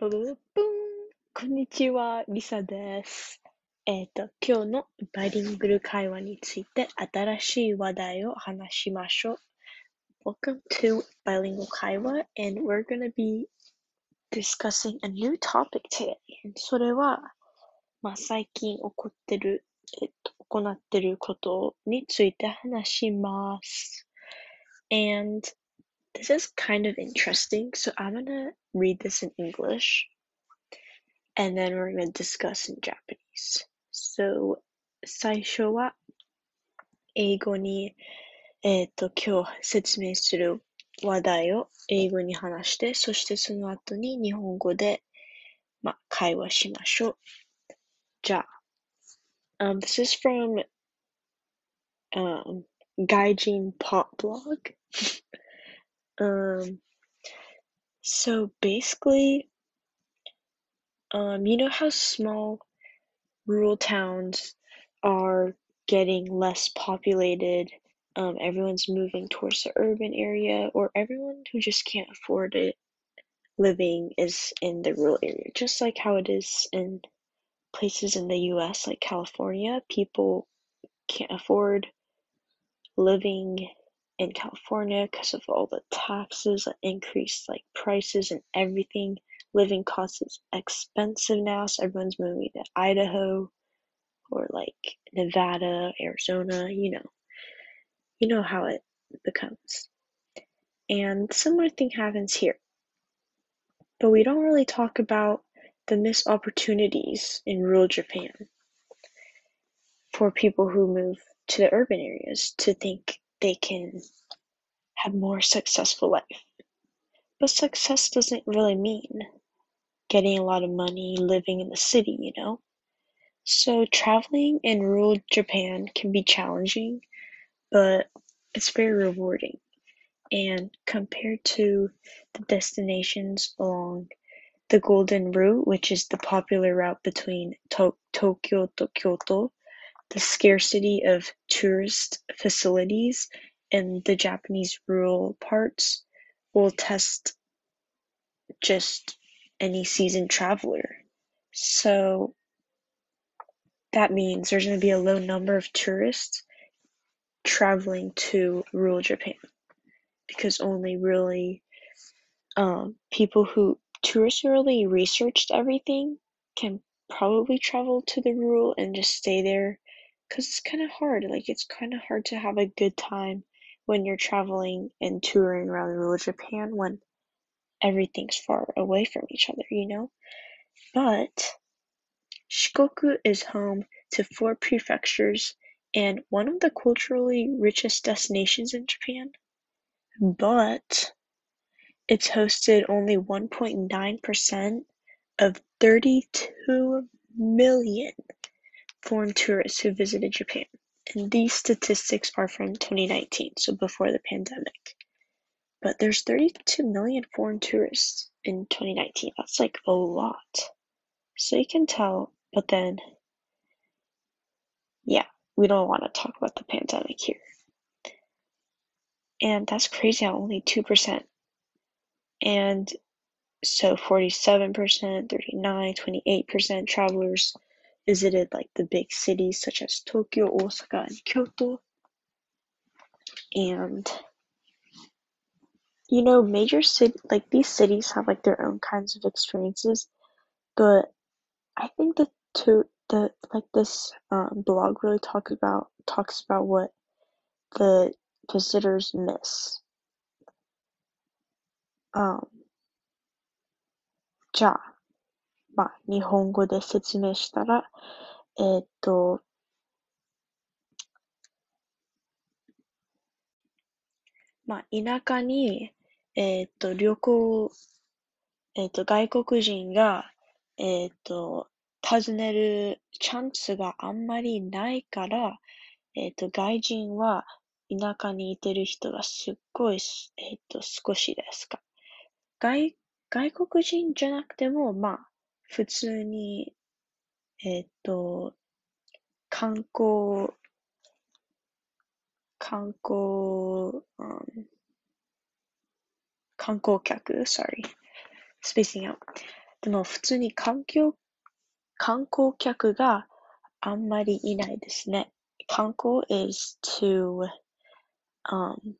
ブブブブーンこんにちは、リサです。えっ、と、今日のバイリングル会話について新しい話題を話しましょう。Welcome to Bilingual Kaiwa, and we're gonna be discussing a new topic today. それは、まあ、最近起こってる、えっと、行ってることについて話します。And This is kind of interesting, so I'm gonna read this in English and then we're gonna discuss in Japanese. So 最初は英語に、えっ、ー、と今日説明する話題を英語に話して、そしてその後に日本語で、まあ、会話しましょう。じゃあ、um, eh, This is from um, GaijinPot Blog. um, so basically, um, you know how small rural towns are getting less populated, um, everyone's moving towards the urban area, or everyone who just can't afford it living is in the rural area, just like how it is in places in the US, like California. People can't afford living in California because of all the taxes that increase like prices and everything. Living costs is expensive now, so everyone's moving to Idaho or like Nevada, Arizona, you know. You know how it becomes. And similar thing happens here. But we don't really talk about the missed opportunities in rural Japan for people who move to the urban areas to think they can have more successful life. But success doesn't really mean getting a lot of money, living in the city, you know? So traveling in rural Japan can be challenging, but it's very rewarding. And compared to the destinations along the Golden Route, which is the popular route between to- Tokyo to Kyoto, the scarcity of tourist facilities in the Japanese rural parts will test just any seasoned traveler. So that means there's going to be a low number of tourists traveling to rural Japan because only really um, people who tourists who really researched everything can probably travel to the rural and just stay there because it's kind of hard. Like it's kind of hard to have a good time when you're traveling and touring around the rural Japan when everything's far away from each other, you know? But Shikoku is home to four prefectures and one of the culturally richest destinations in Japan. But it's hosted only 1.9% of 32 million foreign tourists who visited Japan. And these statistics are from 2019, so before the pandemic. But there's 32 million foreign tourists in 2019. That's like a lot. So you can tell, but then, yeah, we don't want to talk about the pandemic here. And that's crazy how only 2%. And so 47%, 39, 28% travelers visited like the big cities such as Tokyo, Osaka, and Kyoto. And you know, major city like these cities have like their own kinds of experiences, but I think the two the like this um, blog really talks about talks about what the visitors miss. Um, ja. まあ、日本語で説明したら、えー、っと、まあ、田舎に、えー、っと、旅行、えー、っと、外国人が、えっと、訪ねるチャンスがあんまりないから、えっと、外人は田舎にいてる人がすっごい、えっと、少しですか。外、外国人じゃなくても、まあ、普通に、えっ、ー、と、観光、観光、um, 観光客 sorry, spacing out. でも普通に環境、観光客があんまりいないですね。観光 is to um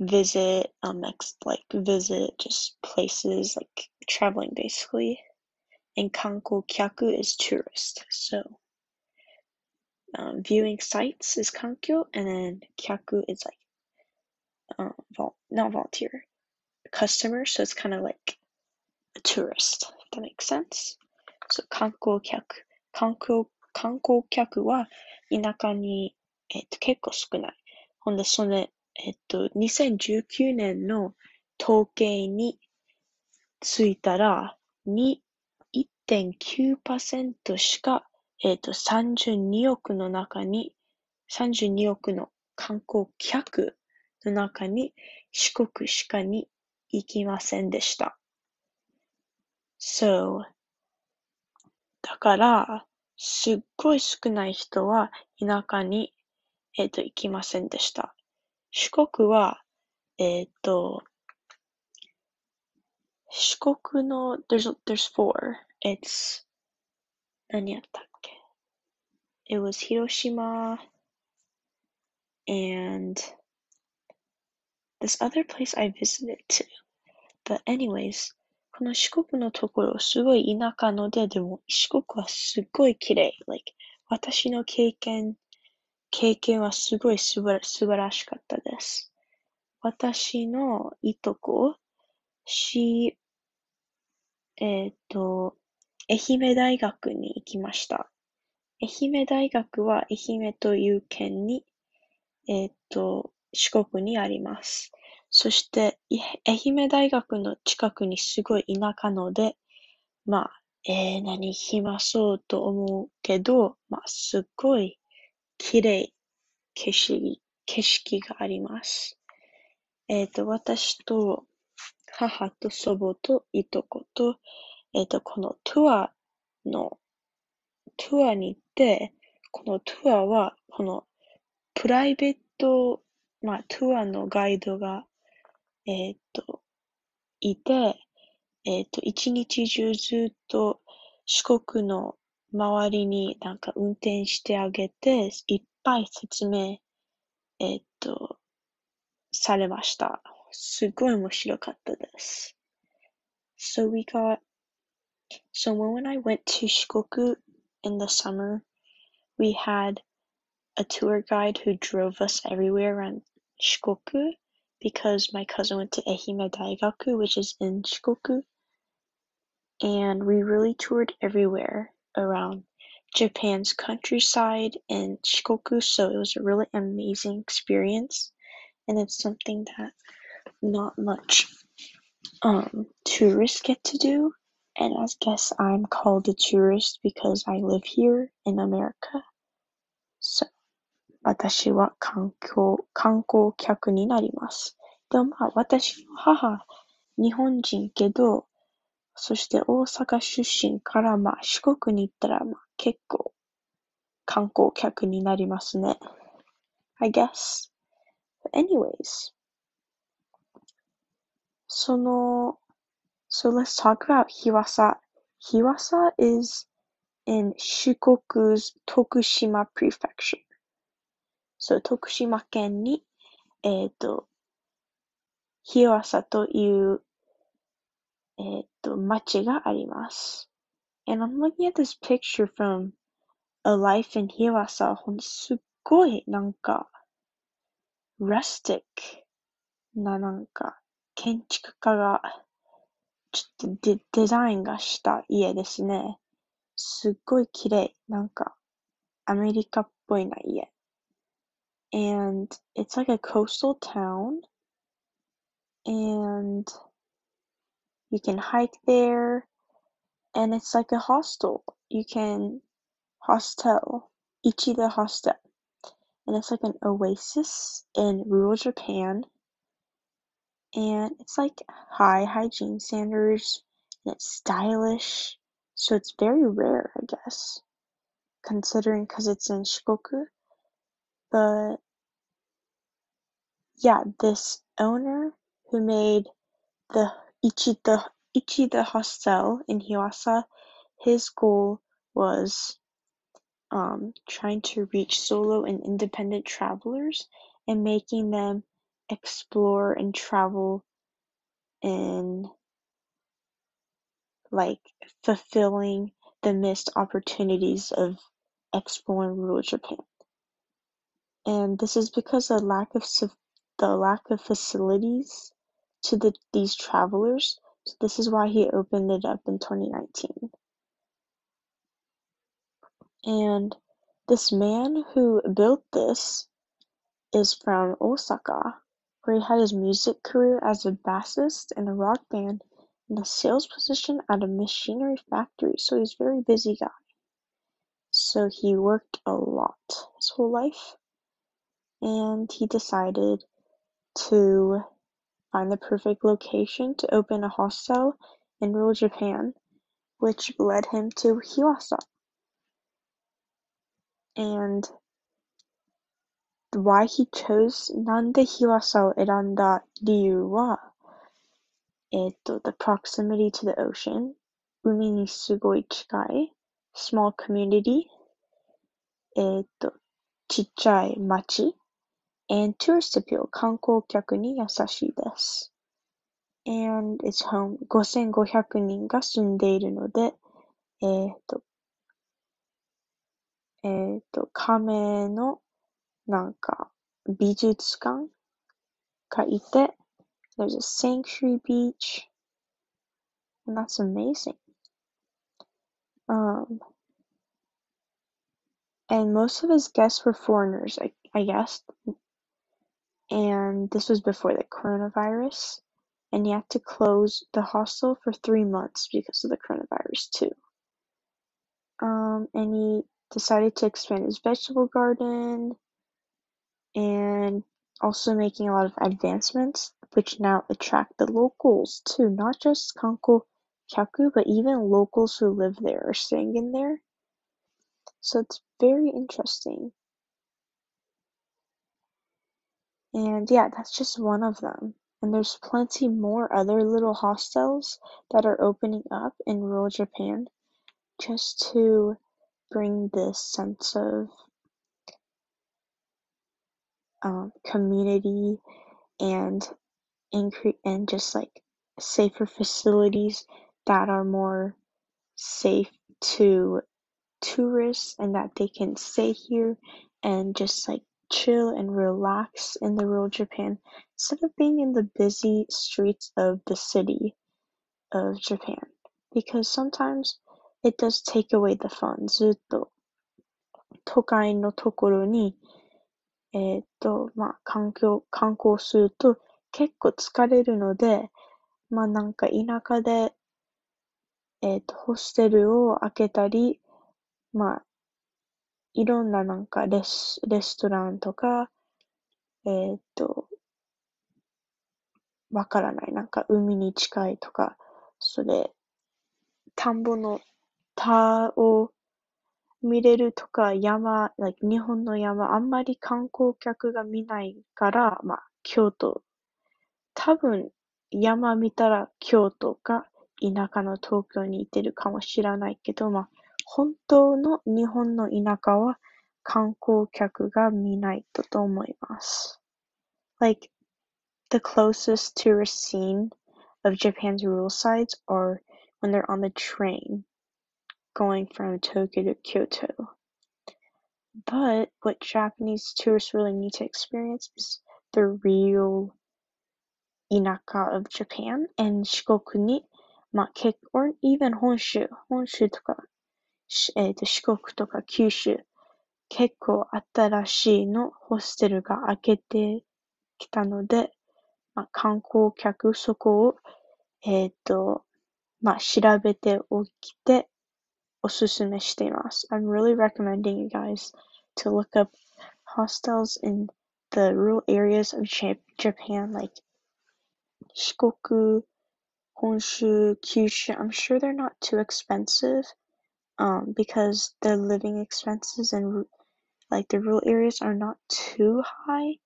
visit um like visit just places like traveling basically. And 観光客 is tourist. So um, viewing sites is 環境 and then 客 is like um, vol- not volunteer customer so it's kind of like a tourist if that makes sense so 観光客観光観光客は田舎に、えっと、結構少ないほんでそれ、えっと、2019年の統計についたらに1.9%しか、えっと、32億の中に32億の観光客の中に四国しかに行きませんでした。So, だから、すっごい少ない人は田舎に、えっ、ー、と、行きませんでした。四国は、えっ、ー、と、四国の、there's, there's four. It's, 何やったっけ？It was 広島 and this other place I visited too. But anyways, この四国のところすごい田舎ので、でも四国はすごい綺麗。Like, 私の経験、経験はすごい素晴素晴らしかったです。私のいとこ、し、えっ、ー、と、愛媛大学に行きました。愛媛大学は愛媛という県に、えっ、と、四国にあります。そして、愛媛大学の近くにすごい田舎ので、まあ、えー、何、暇そうと思うけど、まあ、すっごい綺麗景色、景色があります。えっ、と、私と母と祖母といとこと、えっ、と、このトゥアの、トゥアに行って、このトゥアは、このプライベート、まあ、トゥアのガイドがえっと、いて、えっと、一日中ずっと四国の周りになんか運転してあげて、いっぱい説明、えっと、されました。すごい面白かったです。So we got, so when I went to Shikoku in the summer, we had a tour guide who drove us everywhere around Shikoku. because my cousin went to Ehime Daigaku, which is in Shikoku, and we really toured everywhere around Japan's countryside and Shikoku, so it was a really amazing experience, and it's something that not much um, tourists get to do. And I guess I'm called a tourist because I live here in America. So 私は観光、観光客になります。でもまあ私の母、日本人けど、そして大阪出身からまあ四国に行ったらまあ結構観光客になりますね。I guess. But anyways. その、so let's talk about 日和佐。日和佐 is in 四国徳島 prefecture. So 徳島県に、えっ、ー、と、日和佐というえっと町があります。And I'm looking at this picture from A Life in 日和佐。ほんすっごいなんか rustic ななんか建築家が ちょっとデデザインがした家ですね。すっごい綺麗。なんかアメリカっぽいな家。and it's like a coastal town and you can hike there and it's like a hostel you can hostel ichida hostel and it's like an oasis in rural japan and it's like high hygiene standards and it's stylish so it's very rare i guess considering because it's in shikoku. But yeah, this owner who made the Ichida Ichi the hostel in Hiwasa, his goal was um, trying to reach solo and independent travelers and making them explore and travel in like fulfilling the missed opportunities of exploring rural Japan. And this is because the lack of the lack of facilities to the these travelers. So this is why he opened it up in 2019. And this man who built this is from Osaka, he had his music career as a bassist in a rock band and a sales position at a machinery factory. So he's a very busy guy. So he worked a lot his whole life. And he decided to find the perfect location to open a hostel in rural Japan, which led him to Hiwasa. And why he chose なんで日和を選んだ理由は、えっと、the proximity to the ocean, 海にすごい近い、small community, えっと、ちっちゃい町、and tourist appeal, 観光客に優しいです。and its home 5500人が住んでいるので、えっと、えっと、亀のなんか美術館がいて there's a sanctuary beach and that's amazing. Um, and most of his guests were foreigners, I, I guess. And this was before the coronavirus. And he had to close the hostel for three months because of the coronavirus, too. Um, and he decided to expand his vegetable garden and also making a lot of advancements which now attract the locals too, not just Kanko Kyaku, but even locals who live there are staying in there. So it's very interesting. And yeah, that's just one of them. And there's plenty more other little hostels that are opening up in rural Japan just to bring this sense of um, community and increase and just like safer facilities that are more safe to tourists and that they can stay here and just like chill and relax in the rural Japan instead of being in the busy streets of the city of Japan because sometimes it does take away the fun. Zuto Tokai no tokoro ni のところにえっと、まあ、環境、観光すると結構疲れるので、まあなんか田舎で、えっと、ホステルを開けたり、まあ、いろんななんかレス、レストランとか、えっと、わからない。なんか海に近いとか、それ、田んぼの田を見れるとか、山、like 日本の山、あんまり観光客が見ないから、まあ、京都。多分、山見たら京都か田舎の東京に行ってるかもしれないけど、まあ、本当の日本の田舎は観光客が見ないとと思います。Like, the closest tourist scene of Japan's rural sites are when they're on the train. Going from Tokyo to Kyoto. But what Japanese tourists really need to experience is the real inaka of Japan and Shikoku ni, ma, or even Honshu, Honshu とか、えー、と四国とか九州、結構新しいのホステルが開けてきたので、まあ、観光客そこを、えっ、ー、と、まあ、調べておきて、osusume I'm really recommending you guys to look up hostels in the rural areas of Japan, like Shikoku, Honshu, Kyushu. I'm sure they're not too expensive, um, because the living expenses and like the rural areas are not too high,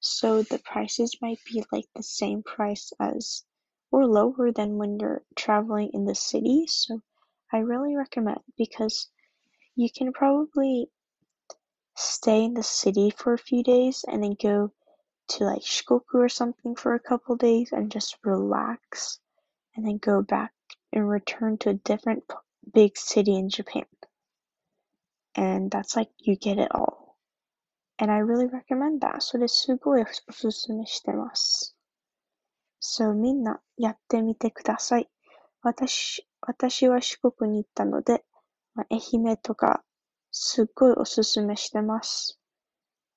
so the prices might be like the same price as or lower than when you're traveling in the city. So I really recommend because you can probably stay in the city for a few days and then go to like Shikoku or something for a couple days and just relax and then go back and return to a different big city in Japan. And that's like you get it all. And I really recommend that. それすごいおすすめしてます。So みんなやってみてください。私、 私は四国に行ったので、ま、愛媛とかすっごいおすすめしてます。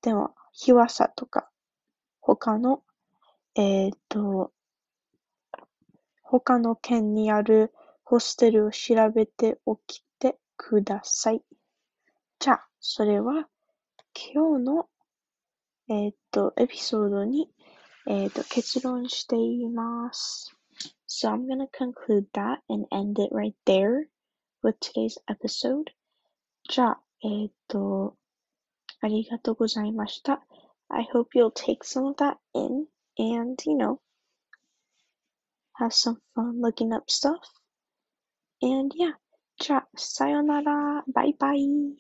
でも、日和佐とか、他の、えっ、ー、と、他の県にあるホステルを調べておきてください。じゃあ、それは今日の、えっ、ー、と、エピソードに、えっ、ー、と、結論しています。So I'm gonna conclude that and end it right there with today's episode. じゃあ、えっ、と、ありがとうございました。I hope you'll take some of that in and, you know, have some fun looking up stuff. And yeah, じゃあ、さよなら。バイバイ。